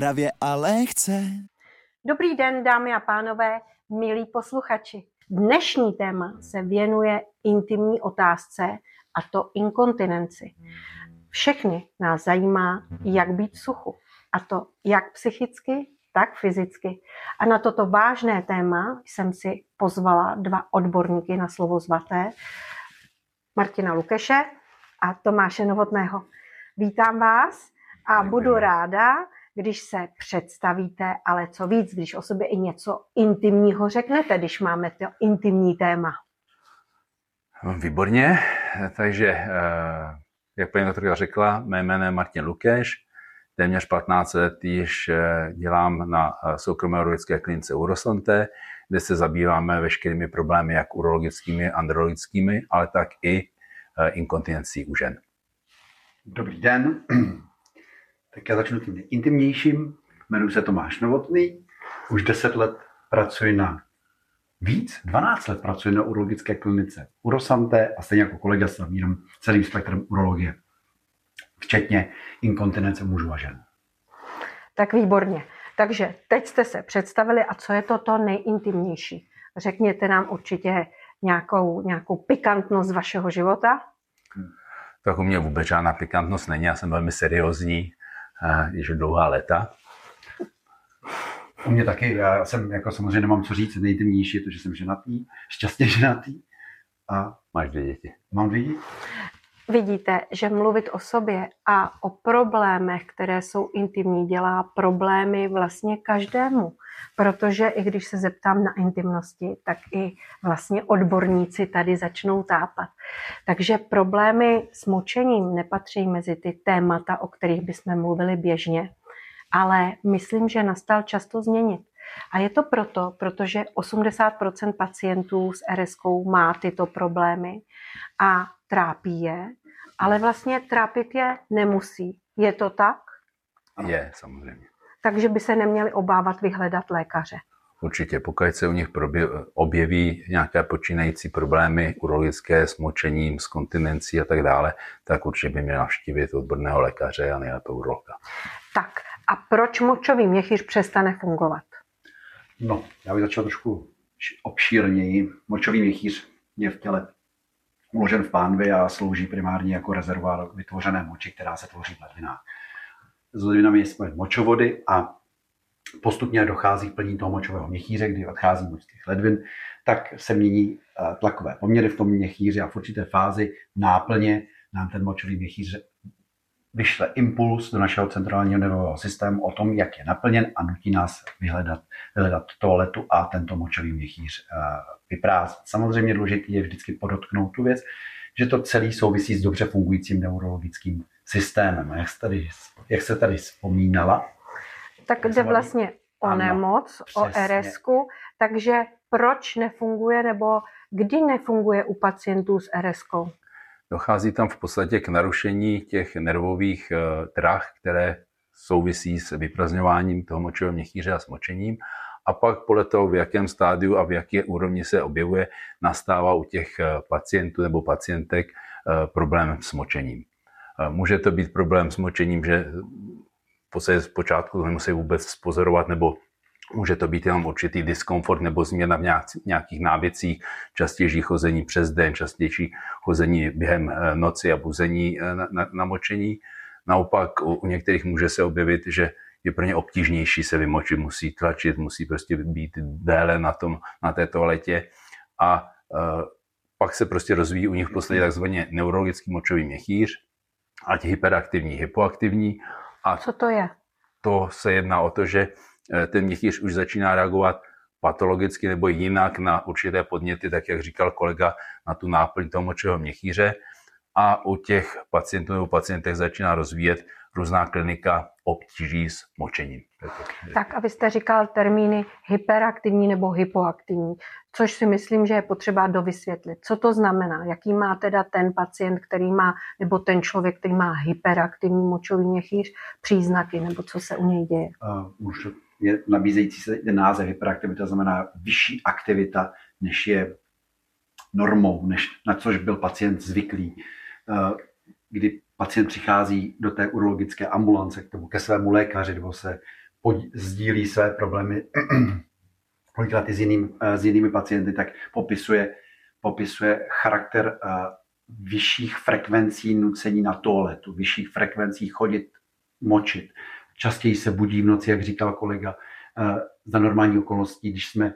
hravě a lehce. Dobrý den, dámy a pánové, milí posluchači. Dnešní téma se věnuje intimní otázce, a to inkontinenci. Všechny nás zajímá, jak být v suchu. A to jak psychicky, tak fyzicky. A na toto vážné téma jsem si pozvala dva odborníky na slovo zvaté, Martina Lukeše a Tomáše Novotného. Vítám vás a budu ráda, když se představíte, ale co víc, když o sobě i něco intimního řeknete, když máme to intimní téma. Výborně, takže eh, jak paní doktorka řekla, mé jméno je Martin Lukeš, téměř 15 let již eh, dělám na eh, soukromé urologické klinice Urosante, kde se zabýváme veškerými problémy, jak urologickými, andrologickými, ale tak i inkontinencí u žen. Dobrý den, tak já začnu tím intimnějším. Jmenuji se Tomáš Novotný, už 10 let pracuji na víc, 12 let pracuji na urologické klinice Urosante a stejně jako kolega s zabírám celým spektrem urologie, včetně inkontinence mužů a žen. Tak výborně. Takže teď jste se představili a co je to to nejintimnější? Řekněte nám určitě nějakou, nějakou pikantnost vašeho života. Tak u mě vůbec žádná pikantnost není, já jsem velmi seriózní, již dlouhá léta. U mě taky, já jsem jako samozřejmě nemám co říct, nejtemnější je to, že jsem ženatý, šťastně ženatý. A máš dvě děti. Mám dvě děti. Vidíte, že mluvit o sobě a o problémech, které jsou intimní, dělá problémy vlastně každému. Protože i když se zeptám na intimnosti, tak i vlastně odborníci tady začnou tápat. Takže problémy s močením nepatří mezi ty témata, o kterých bychom mluvili běžně, ale myslím, že nastal čas to změnit. A je to proto, protože 80% pacientů s RS má tyto problémy a trápí je, ale vlastně trápit je nemusí. Je to tak? Je, samozřejmě. Takže by se neměli obávat vyhledat lékaře. Určitě, pokud se u nich objeví nějaké počínající problémy urologické s močením, s kontinencí a tak dále, tak určitě by měl navštívit odborného lékaře a nejlépe urologa. Tak a proč močový měchýř přestane fungovat? No, já bych začal trošku obšírněji. Močový měchýř je v těle uložen v pánvi a slouží primárně jako rezervoár vytvořené moči, která se tvoří v ledvinách. S ledvinami jsme močovody a postupně dochází k plní toho močového měchýře, kdy odchází moč z těch ledvin, tak se mění eh, tlakové poměry v tom měchýři a v určité fázi náplně nám ten močový měchýř vyšle impuls do našeho centrálního nervového systému o tom, jak je naplněn a nutí nás vyhledat, vyhledat toaletu a tento močový měchýř eh, vyprázdnit. Samozřejmě důležité je vždycky podotknout tu věc, že to celý souvisí s dobře fungujícím neurologickým systémem. Jak se tady, jak se tady vzpomínala, tak jde vlastně o nemoc, o rs takže proč nefunguje nebo kdy nefunguje u pacientů s rs -kou? Dochází tam v podstatě k narušení těch nervových eh, trah, které souvisí s vyprazňováním toho močového měchýře a smočením. A pak podle toho, v jakém stádiu a v jaké úrovni se objevuje, nastává u těch eh, pacientů nebo pacientek eh, problém s močením. Může to být problém s močením, že v podstatě zpočátku nemusí vůbec spozorovat nebo Může to být jenom určitý diskomfort nebo změna v nějakých návěcích, častější chození přes den, častější chození během eh, noci a buzení eh, na, na, na močení. Naopak u, u některých může se objevit, že je pro ně obtížnější se vymočit, musí tlačit, musí prostě být déle na, tom, na té toaletě a uh, pak se prostě rozvíjí u nich v podstatě takzvaně neurologický močový měchýř, ať hyperaktivní, hypoaktivní. A Co to je? To se jedná o to, že ten měchýř už začíná reagovat patologicky nebo jinak na určité podněty, tak jak říkal kolega, na tu náplň toho močového měchýře. A u těch pacientů nebo pacientech začíná rozvíjet různá klinika obtíží s močením. Tak a vy jste říkal termíny hyperaktivní nebo hypoaktivní, což si myslím, že je potřeba dovysvětlit. Co to znamená? Jaký má teda ten pacient, který má, nebo ten člověk, který má hyperaktivní močový měchýř, příznaky, nebo co se u něj děje? Uh, už je nabízející se ten název hyperaktivita, znamená vyšší aktivita, než je normou, než na což byl pacient zvyklý. Eh, kdy pacient přichází do té urologické ambulance k tomu, ke svému lékaři, nebo se sdílí své problémy kolikrát i s, jiným, eh, s jinými pacienty, tak popisuje, popisuje charakter uh, vyšších frekvencí nucení na toaletu, vyšších frekvencí chodit, močit. Častěji se budí v noci, jak říkal kolega, uh, za normální okolností, když jsme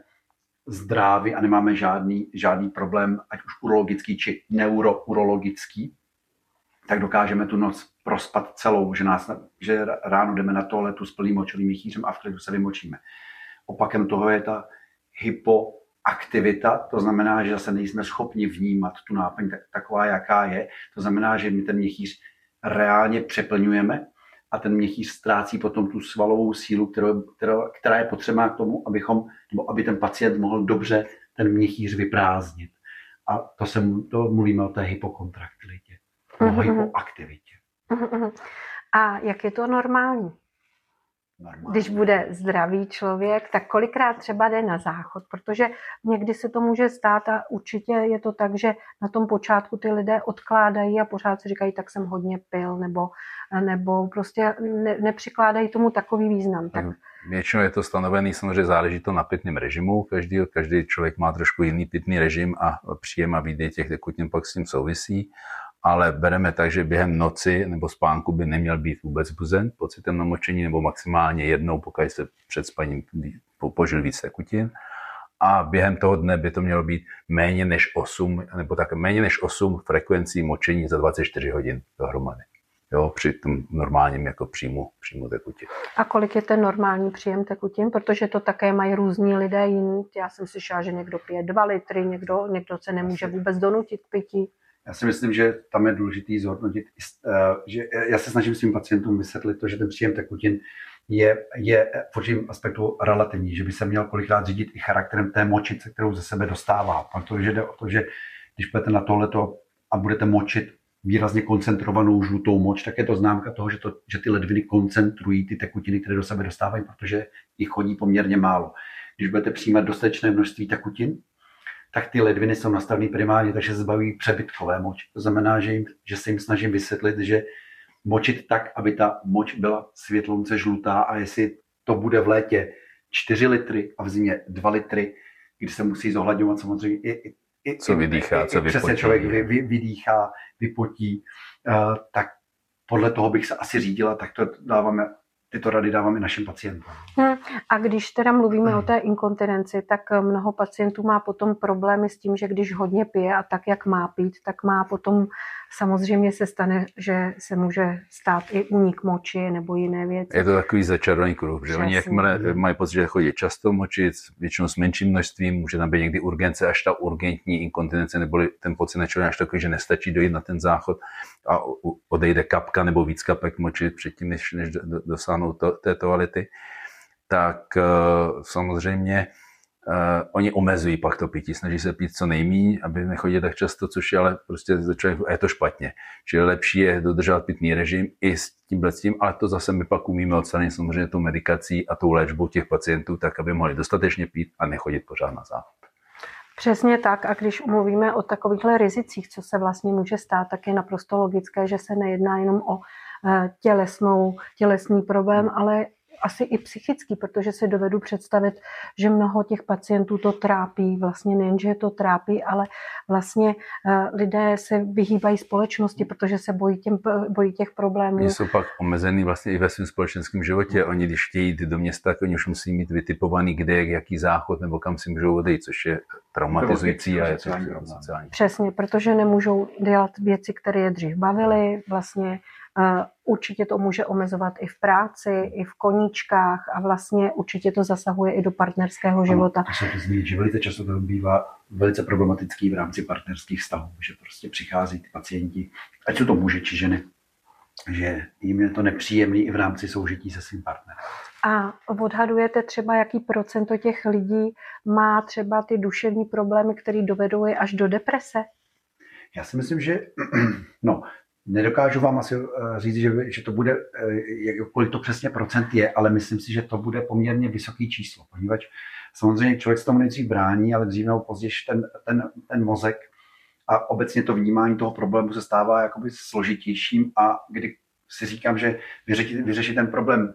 zdraví a nemáme žádný, žádný problém, ať už urologický či neurourologický, tak dokážeme tu noc prospat celou, že, nás, že ráno jdeme na toaletu s plným močovým míchýřem a v klidu se vymočíme. Opakem toho je ta hypoaktivita, to znamená, že zase nejsme schopni vnímat tu náplň taková, jaká je. To znamená, že my ten měchýř reálně přeplňujeme a ten měchýř ztrácí potom tu svalovou sílu, kterou, která, která je potřeba k tomu, abychom, nebo aby ten pacient mohl dobře ten měchýř vyprázdnit. A to, se, to mluvíme o té hypokontraktilitě, o mm-hmm. hypoaktivitě. Mm-hmm. A jak je to normální? Normálně. Když bude zdravý člověk, tak kolikrát třeba jde na záchod, protože někdy se to může stát a určitě je to tak, že na tom počátku ty lidé odkládají a pořád si říkají, tak jsem hodně pil, nebo, nebo prostě ne, nepřikládají tomu takový význam. Tak... Většinou je to stanovený, samozřejmě záleží to na pitném režimu, každý, každý člověk má trošku jiný pitný režim a příjem a výdej těch tekutin pak s tím souvisí ale bereme tak, že během noci nebo spánku by neměl být vůbec buzen pocitem namočení nebo maximálně jednou, pokud se před spaním požil víc tekutin. A během toho dne by to mělo být méně než 8, nebo tak méně než 8 frekvencí močení za 24 hodin dohromady. Jo, při tom normálním jako příjmu, příjmu tekutin. A kolik je ten normální příjem tekutin? Protože to také mají různí lidé jiní. Já jsem slyšela, že někdo pije 2 litry, někdo, někdo se nemůže vůbec donutit k pití. Já si myslím, že tam je důležité zhodnotit, eh, že já se snažím svým pacientům vysvětlit to, že ten příjem tekutin je, je v určitém aspektu relativní, že by se měl kolikrát řídit i charakterem té močice, kterou ze sebe dostává. Protože jde o to, že když budete na tohleto a budete močit výrazně koncentrovanou žlutou moč, tak je to známka toho, že, to, že ty ledviny koncentrují ty tekutiny, které do sebe dostávají, protože jich chodí poměrně málo. Když budete přijímat dostatečné množství tekutin, tak ty ledviny jsou nastaveny primárně, takže se zbaví přebytkové moč. To znamená, že, jim, že se jim snažím vysvětlit, že močit tak, aby ta moč byla světlonce žlutá a jestli to bude v létě 4 litry a v zimě 2 litry, kdy se musí zohledňovat samozřejmě i, i, i co vydýchá, i, co vypotí. Přesně člověk vy, vy, vydýchá, vypotí, uh, tak podle toho bych se asi řídila, tak to dáváme tyto rady dávám i našim pacientům. Hmm. A když teda mluvíme hmm. o té inkontinenci, tak mnoho pacientů má potom problémy s tím, že když hodně pije a tak, jak má pít, tak má potom samozřejmě se stane, že se může stát i únik moči nebo jiné věci. Je to takový začarovaný kruh, že oni jakmile mají pocit, že chodí často močit, většinou s menším množstvím, může tam být někdy urgence, až ta urgentní inkontinence, nebo ten pocit na až takový, že nestačí dojít na ten záchod a odejde kapka nebo víc kapek močit předtím, než, než dosáhnou to, té toalety, tak uh, samozřejmě Uh, oni omezují pak to pití, snaží se pít co nejméně, aby nechodili tak často, což je ale prostě za člověk, je to špatně. Čili lepší je dodržovat pitný režim i s tím tím, ale to zase my pak umíme odstranit samozřejmě tou medikací a tou léčbou těch pacientů, tak aby mohli dostatečně pít a nechodit pořád na záchod. Přesně tak. A když mluvíme o takovýchhle rizicích, co se vlastně může stát, tak je naprosto logické, že se nejedná jenom o eh, tělesnou, tělesný problém, ale asi i psychický, protože si dovedu představit, že mnoho těch pacientů to trápí. Vlastně nejen, že to trápí, ale vlastně eh, lidé se vyhýbají společnosti, protože se bojí, těm, bojí těch problémů. Oni jsou pak omezený vlastně i ve svém společenském životě. Oni, když chtějí jít do města, tak oni už musí mít vytipovaný, kde, jaký záchod nebo kam si můžou odejít, což je traumatizující a je to sociální. Přesně, protože nemůžou dělat věci, které je dřív bavily, vlastně Určitě to může omezovat i v práci, i v koníčkách a vlastně určitě to zasahuje i do partnerského života. Ano, to se zmínit, že velice často to bývá velice problematický v rámci partnerských vztahů, že prostě přichází ty pacienti, ať jsou to muži či ženy, že jim je to nepříjemný i v rámci soužití se svým partnerem. A odhadujete třeba, jaký procento těch lidí má třeba ty duševní problémy, které dovedou je až do deprese? Já si myslím, že no, Nedokážu vám asi eh, říct, že, že to bude, eh, kolik to přesně procent je, ale myslím si, že to bude poměrně vysoký číslo, poněvadž samozřejmě člověk se tomu nejdřív brání, ale dřív nebo později ten, ten, ten mozek a obecně to vnímání toho problému se stává jakoby složitějším a kdy si říkám, že vyřešit, vyřešit ten problém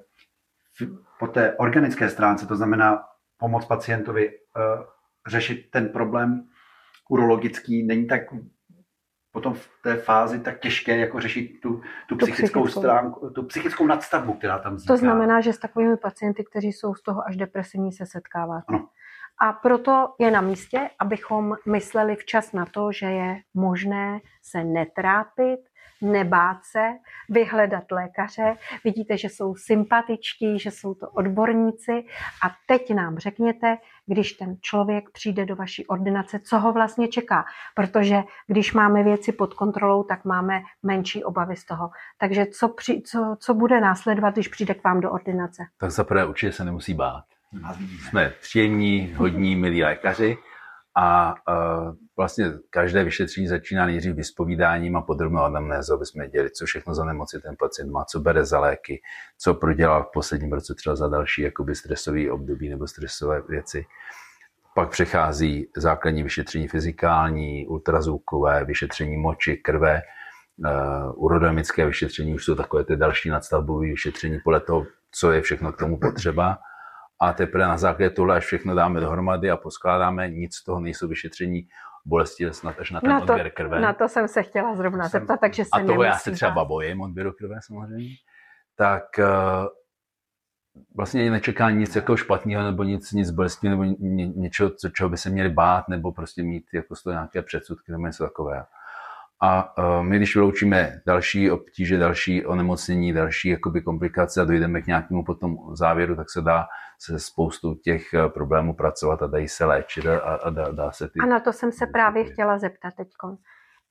po té organické stránce, to znamená pomoc pacientovi uh, řešit ten problém urologický, není tak potom v té fázi tak těžké, jako řešit tu, tu, tu psychickou, psychickou stránku, tu psychickou nadstavbu, která tam vzniká. To znamená, že s takovými pacienty, kteří jsou z toho až depresivní, se setkáváte. Ano. A proto je na místě, abychom mysleli včas na to, že je možné se netrápit, nebát se, vyhledat lékaře. Vidíte, že jsou sympatičtí, že jsou to odborníci. A teď nám řekněte, když ten člověk přijde do vaší ordinace, co ho vlastně čeká. Protože když máme věci pod kontrolou, tak máme menší obavy z toho. Takže co, při, co, co bude následovat, když přijde k vám do ordinace? Tak zaprvé určitě se nemusí bát. Jsme příjemní, hodní, milí lékaři a uh, vlastně každé vyšetření začíná nejdřív vyspovídáním a podrobnou anamnézou, aby jsme věděli, co všechno za nemoci ten pacient má, co bere za léky, co prodělal v posledním roce třeba za další jakoby stresový období nebo stresové věci. Pak přechází základní vyšetření fyzikální, ultrazvukové, vyšetření moči, krve, uh, urodemické vyšetření, už jsou takové ty další nadstavbové vyšetření podle toho, co je všechno k tomu potřeba a teprve na základě tohle, až všechno dáme dohromady a poskládáme, nic z toho nejsou vyšetření bolesti snad až na ten na to, odběr krve. Na to jsem se chtěla zrovna jsem, zeptat, takže se A toho já se třeba bojím odběru krve samozřejmě. Tak uh, vlastně nečeká nic jako špatného nebo nic, nic bolestního nebo ně, něčeho, co, čeho by se měli bát nebo prostě mít jako z toho nějaké předsudky nebo něco takového. A uh, my, když vyloučíme další obtíže, další onemocnění, další jakoby komplikace a dojdeme k nějakému potom závěru, tak se dá se spoustu těch eh, problémů pracovat a dají se léčit a, a dá, dá se ty... A na to jsem se právě chtěla zeptat teď.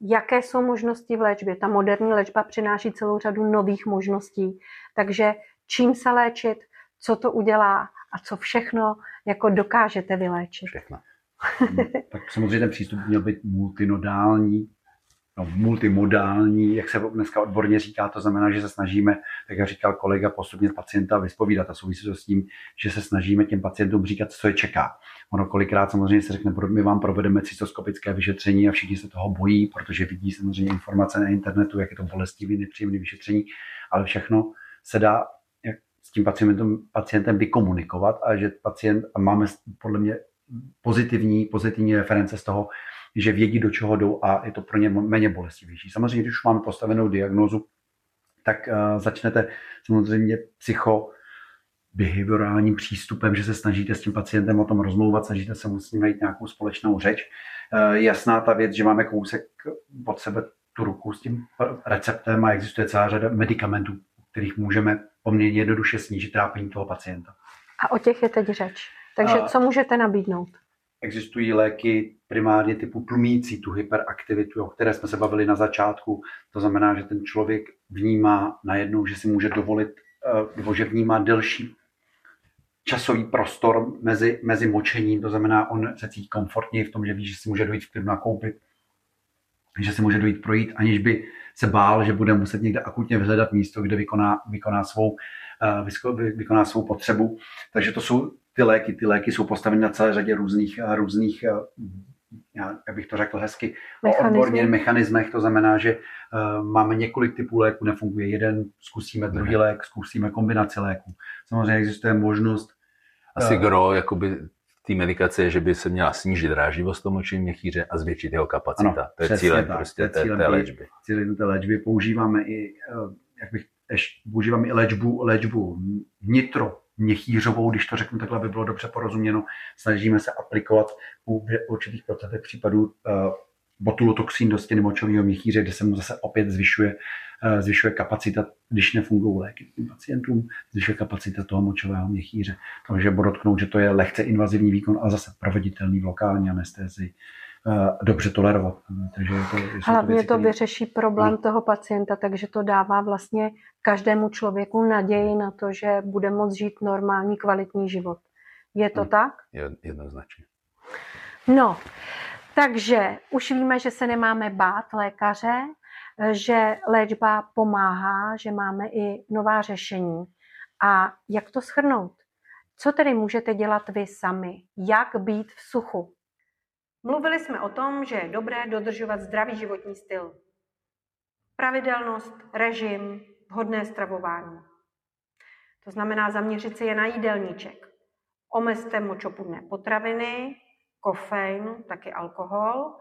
Jaké jsou možnosti v léčbě? Ta moderní léčba přináší celou řadu nových možností. Takže čím se léčit, co to udělá a co všechno jako dokážete vyléčit? Všechno. tak samozřejmě ten přístup měl být multinodální, no, multimodální, jak se dneska odborně říká, to znamená, že se snažíme, tak jak říkal kolega, postupně pacienta vyspovídat a souvisí to s tím, že se snažíme těm pacientům říkat, co je čeká. Ono kolikrát samozřejmě se řekne, my vám provedeme cystoskopické vyšetření a všichni se toho bojí, protože vidí samozřejmě informace na internetu, jak je to bolestivý, nepříjemný vyšetření, ale všechno se dá jak s tím pacientem, pacientem vykomunikovat a že pacient, a máme podle mě pozitivní, pozitivní reference z toho, že vědí, do čeho jdou a je to pro ně méně bolestivější. Samozřejmě, když už máme postavenou diagnózu, tak uh, začnete samozřejmě psycho behaviorálním přístupem, že se snažíte s tím pacientem o tom rozmlouvat, snažíte se mu s ním najít nějakou společnou řeč. Uh, jasná ta věc, že máme kousek od sebe tu ruku s tím receptem a existuje celá řada medicamentů, kterých můžeme poměrně jednoduše snížit trápení toho pacienta. A o těch je teď řeč. Takže co můžete nabídnout? Existují léky primárně typu tlumící tu hyperaktivitu, o které jsme se bavili na začátku. To znamená, že ten člověk vnímá najednou, že si může dovolit, eh, nebo že vnímá delší časový prostor mezi, mezi močením, to znamená, on se cítí komfortně v tom, že ví, že si může dojít v klidu nakoupit, že si může dojít projít, aniž by se bál, že bude muset někde akutně vyhledat místo, kde vykoná, vykoná, svou, uh, vykoná svou potřebu. Takže to jsou ty léky. Ty léky jsou postaveny na celé řadě různých, eh, různých eh, já, jak bych to řekl hezky, Mechanizmy. odborně mechanismech. To znamená, že uh, máme několik typů léků, nefunguje jeden, zkusíme druhý lék, zkusíme kombinaci léků. Samozřejmě existuje možnost. Asi uh, gro, jakoby té medikace je, že by se měla snížit dráživost toho močení měchýře a zvětšit jeho kapacita. Ano, to je cílem tak, prostě té, té léčby. Cílem té léčby používáme i, jak bych, používáme i léčbu, léčbu nitro měchýřovou, když to řeknu takhle, aby bylo dobře porozuměno. Snažíme se aplikovat u určitých procentech případů uh, botulotoxín do stěny močového měchýře, kde se mu zase opět zvyšuje, uh, zvyšuje kapacita, když nefungují léky tím pacientům, zvyšuje kapacita toho močového měchýře. Takže podotknout, že to je lehce invazivní výkon, ale zase proveditelný v lokální anestézii dobře tolerovat. Takže to, Hlavně to, věci, to vyřeší problém no. toho pacienta, takže to dává vlastně každému člověku naději na to, že bude moct žít normální, kvalitní život. Je to hmm. tak? Jednoznačně. No, takže už víme, že se nemáme bát lékaře, že léčba pomáhá, že máme i nová řešení. A jak to schrnout? Co tedy můžete dělat vy sami? Jak být v suchu? Mluvili jsme o tom, že je dobré dodržovat zdravý životní styl. Pravidelnost, režim, vhodné stravování. To znamená zaměřit se je na jídelníček. Omezte močopudné potraviny, kofein, taky alkohol.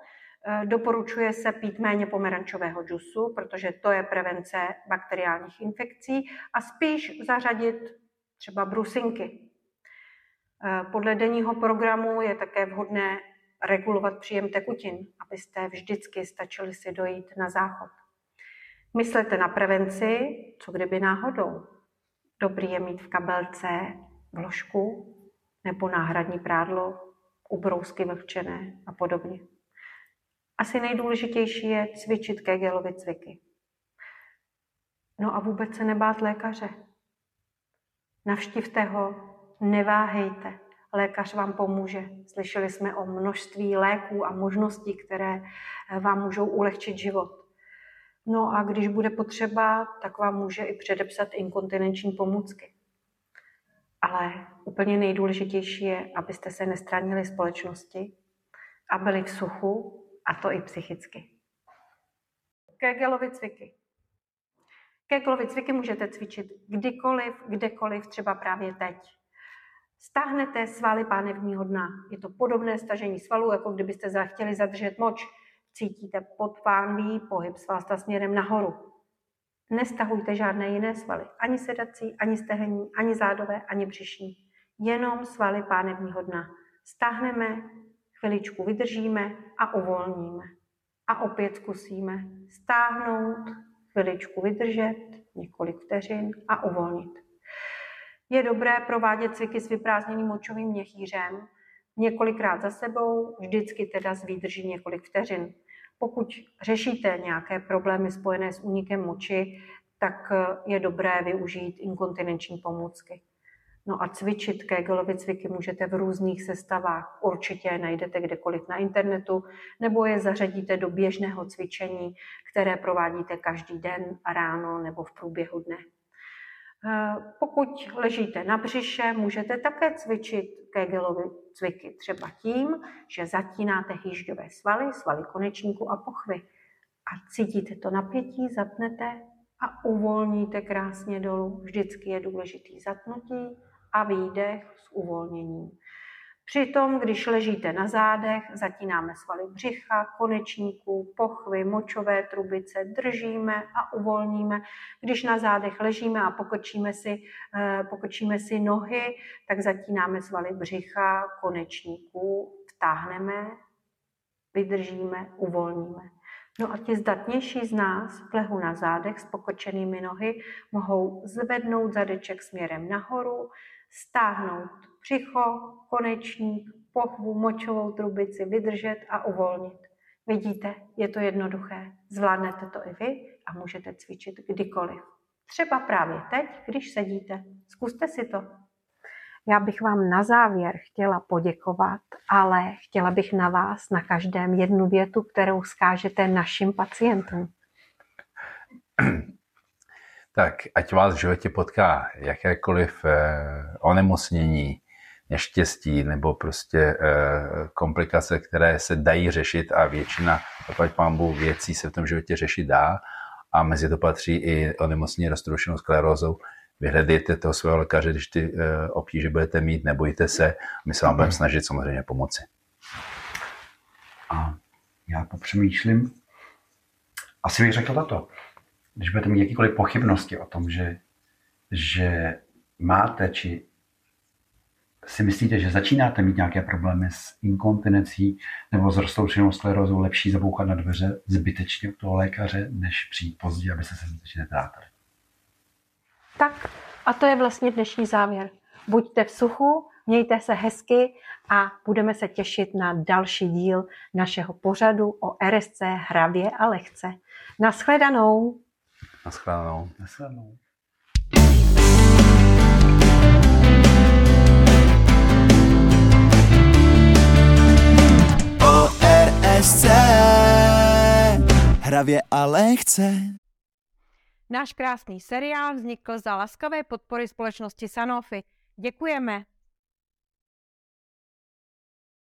E, doporučuje se pít méně pomerančového džusu, protože to je prevence bakteriálních infekcí a spíš zařadit třeba brusinky. E, podle denního programu je také vhodné regulovat příjem tekutin, abyste vždycky stačili si dojít na záchod. Myslete na prevenci, co kdyby náhodou. Dobrý je mít v kabelce vložku nebo náhradní prádlo, ubrousky vlhčené a podobně. Asi nejdůležitější je cvičit Kegelovy cviky. No a vůbec se nebát lékaře. Navštivte ho, neváhejte. Lékař vám pomůže. Slyšeli jsme o množství léků a možností, které vám můžou ulehčit život. No a když bude potřeba, tak vám může i předepsat inkontinenční pomůcky. Ale úplně nejdůležitější je, abyste se nestranili společnosti a byli v suchu, a to i psychicky. Kegelovy cviky. Kegelovy cviky můžete cvičit kdykoliv, kdekoliv, třeba právě teď. Stáhnete svaly pánevního dna. Je to podobné stažení svalů, jako kdybyste chtěli zadržet moč. Cítíte pod pánví pohyb svalsta směrem nahoru. Nestahujte žádné jiné svaly, ani sedací, ani stehenní, ani zádové, ani břišní. Jenom svaly pánevního dna. Stáhneme, chviličku vydržíme a uvolníme. A opět zkusíme stáhnout, chviličku vydržet, několik vteřin a uvolnit. Je dobré provádět cviky s vyprázdněným močovým měchýřem několikrát za sebou, vždycky teda s výdrží několik vteřin. Pokud řešíte nějaké problémy spojené s únikem moči, tak eh, je dobré využít inkontinenční pomůcky. No a cvičit Kegelovy cviky můžete v různých sestavách. Určitě je najdete kdekoliv na internetu, nebo je zařadíte do běžného cvičení, které provádíte každý den ráno nebo v průběhu dne. Eh, pokud ležíte na břiše, můžete také cvičit Kegelovy cviky třeba tím, že zatínáte hýžďové svaly, svaly konečníku a pochvy. A cítíte to napětí, zapnete a uvolníte krásně dolů. Vždycky je důležitý zatnutí a výdech s uvolněním. Přitom, když ležíte na zádech, zatínáme svaly břicha, konečníků, pochvy, močové trubice, držíme a uvolníme. Když na zádech ležíme a pokočíme si, eh, pokočíme si nohy, tak zatínáme svaly břicha, konečníků, vtáhneme, vydržíme, uvolníme. No a ti zdatnější z nás v lehu na zádech s pokočenými nohy mohou zvednout zadeček směrem nahoru, stáhnout břicho, konečník, pochvu, močovou trubici, vydržet a uvolnit. Vidíte, je to jednoduché. Zvládnete to i vy a můžete cvičit kdykoliv. Třeba právě teď, když sedíte. Zkuste si to. Já bych vám na závěr chtěla poděkovat, ale chtěla bych na vás na každém jednu větu, kterou skážete našim pacientům. Tak ať vás v životě potká jakékoliv eh, onemocnění, neštěstí nebo prostě eh, komplikace, které se dají řešit a většina, zaplať pambu, věcí se v tom životě řešit dá a mezi to patří i onemocnění roztroušenou sklerózou. Vyhledejte toho svého lékaře, když ty eh, obtíže budete mít, nebojte se, my se vám budeme snažit samozřejmě pomoci. A já popřemýšlím, asi bych řekl toto když budete mít jakýkoliv pochybnosti o tom, že, že máte, či si myslíte, že začínáte mít nějaké problémy s inkontinencí nebo s roztroušenou sklerózou, lepší zabouchat na dveře zbytečně u toho lékaře, než přijít pozdě, aby se se zbytečně netrátili. Tak a to je vlastně dnešní závěr. Buďte v suchu, mějte se hezky a budeme se těšit na další díl našeho pořadu o RSC hravě a lehce. Naschledanou! Naschledanou. Naschledanou. ORSC Hravě a lehce Náš krásný seriál vznikl za laskavé podpory společnosti Sanofi. Děkujeme.